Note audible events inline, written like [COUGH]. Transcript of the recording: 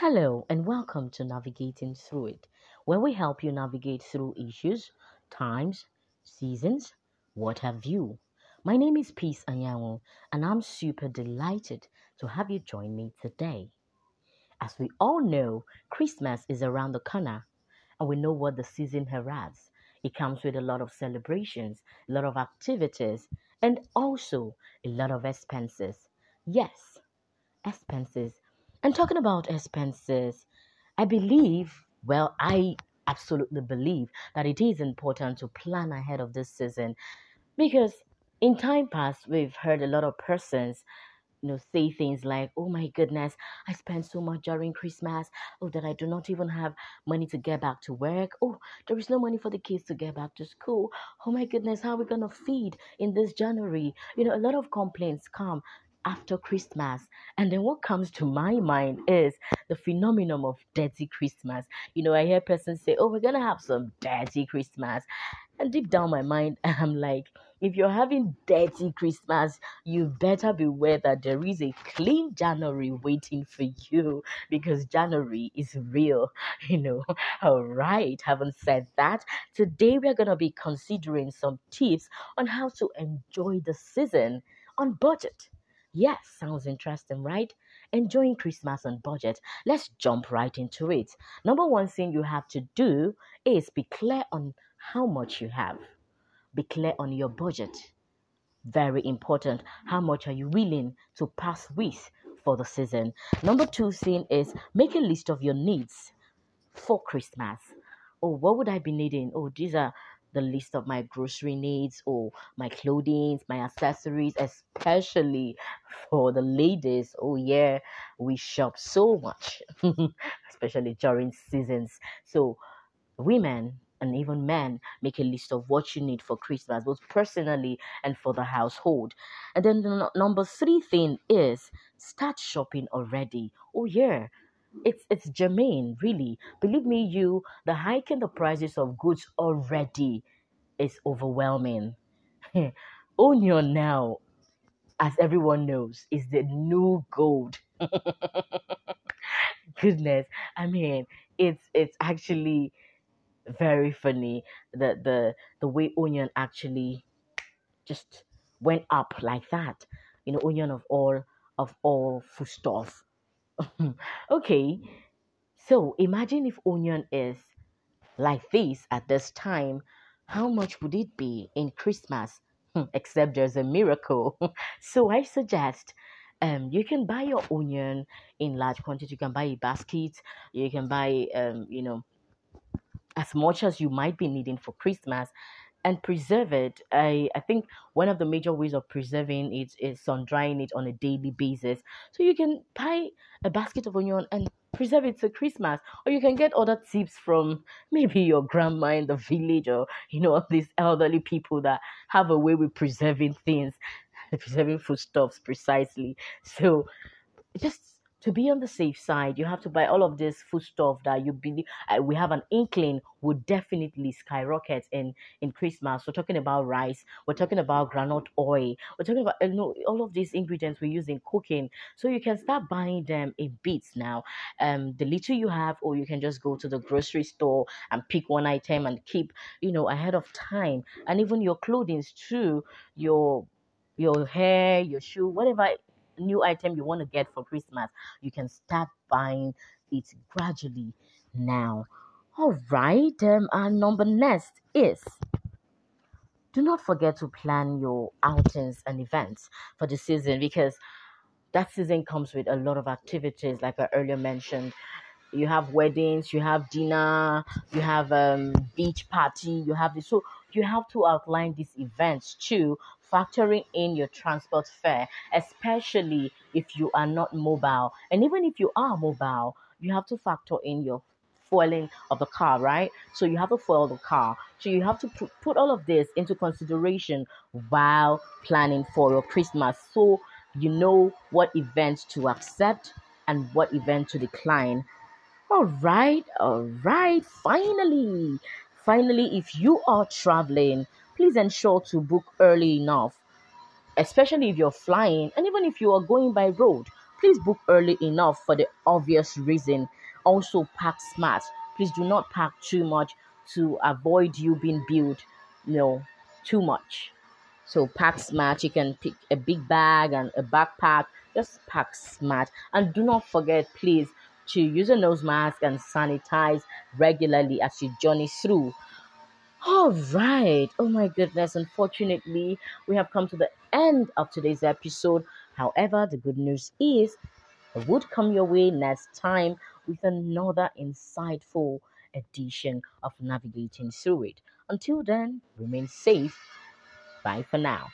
Hello, and welcome to Navigating Through It, where we help you navigate through issues, times, seasons, what have you. My name is Peace Anyango, and I'm super delighted to have you join me today. As we all know, Christmas is around the corner, and we know what the season has. It comes with a lot of celebrations, a lot of activities, and also a lot of expenses. Yes, expenses and talking about expenses, I believe, well, I absolutely believe that it is important to plan ahead of this season. Because in time past we've heard a lot of persons you know say things like oh my goodness i spent so much during christmas. Oh that i do not even have money to get back to work. Oh there is no money for the kids to get back to school. Oh my goodness how are we going to feed in this january? You know a lot of complaints come after Christmas. And then what comes to my mind is the phenomenon of dirty Christmas. You know, I hear persons say, Oh, we're gonna have some dirty Christmas. And deep down my mind, [LAUGHS] I'm like, if you're having dirty Christmas, you better beware that there is a clean January waiting for you because January is real, [LAUGHS] you know. [LAUGHS] All right, having said that, today we're going to be considering some tips on how to enjoy the season on budget. Yes, sounds interesting, right? Enjoying Christmas on budget. Let's jump right into it. Number one thing you have to do is be clear on how much you have. Be clear on your budget. Very important. How much are you willing to pass with for the season? Number two thing is make a list of your needs for Christmas. Oh, what would I be needing? Oh, these are the list of my grocery needs or my clothing, my accessories, especially for the ladies. Oh, yeah, we shop so much, [LAUGHS] especially during seasons. So, women and even men make a list of what you need for Christmas, both personally and for the household. And then the number three thing is start shopping already. Oh, yeah it's it's germane, really. Believe me, you the hike in the prices of goods already is overwhelming. [LAUGHS] Onion now, as everyone knows, is the new gold. [LAUGHS] Goodness, I mean, it's it's actually very funny the the the way onion actually just went up like that. You know, onion of all of all foodstuff [LAUGHS] okay, so imagine if onion is like this at this time, how much would it be in Christmas? Hmm, except there's a miracle. [LAUGHS] so I suggest um, you can buy your onion in large quantity. You can buy a basket. You can buy, um, you know, as much as you might be needing for Christmas and preserve it. I, I think one of the major ways of preserving it is sun drying it on a daily basis. So you can buy a basket of onion and preserve it to Christmas. Or you can get other tips from [LAUGHS] maybe your grandma in the village or, you know, [LAUGHS] these elderly people that have a way with preserving things, [LAUGHS] preserving foodstuffs precisely. So just to be on the safe side, you have to buy all of this food stuff that you believe uh, we have an inkling would definitely skyrocket in in Christmas. We're talking about rice, we're talking about groundnut oil, we're talking about you know all of these ingredients we use in cooking. So you can start buying them in bits now. Um, the little you have, or you can just go to the grocery store and pick one item and keep you know ahead of time. And even your clothing too, your your hair, your shoe, whatever new item you want to get for Christmas, you can start buying it gradually now. All right, um, our number next is do not forget to plan your outings and events for the season because that season comes with a lot of activities, like I earlier mentioned. You have weddings, you have dinner, you have um beach party, you have this. So you have to outline these events too factoring in your transport fare, especially if you are not mobile. And even if you are mobile, you have to factor in your fueling of the car, right? So you have to fuel the car. So you have to put, all of this into consideration while planning for your Christmas. So you know what events to accept and what event to decline. All right, all right. Finally, finally, if you are traveling, please ensure to book early enough, especially if you're flying and even if you are going by road. Please book early enough for the obvious reason. Also, pack smart. Please do not pack too much to avoid you being billed, you know, too much. So pack smart. You can pick a big bag and a backpack. Just pack smart. And do not forget, please, to use a nose mask and sanitize regularly as you journey through. All right. Oh my goodness. Unfortunately, we have come to the end of today's episode. However, the good news is it would come your way next time with another insightful edition of Navigating Through It. Until then, remain safe. Bye for now.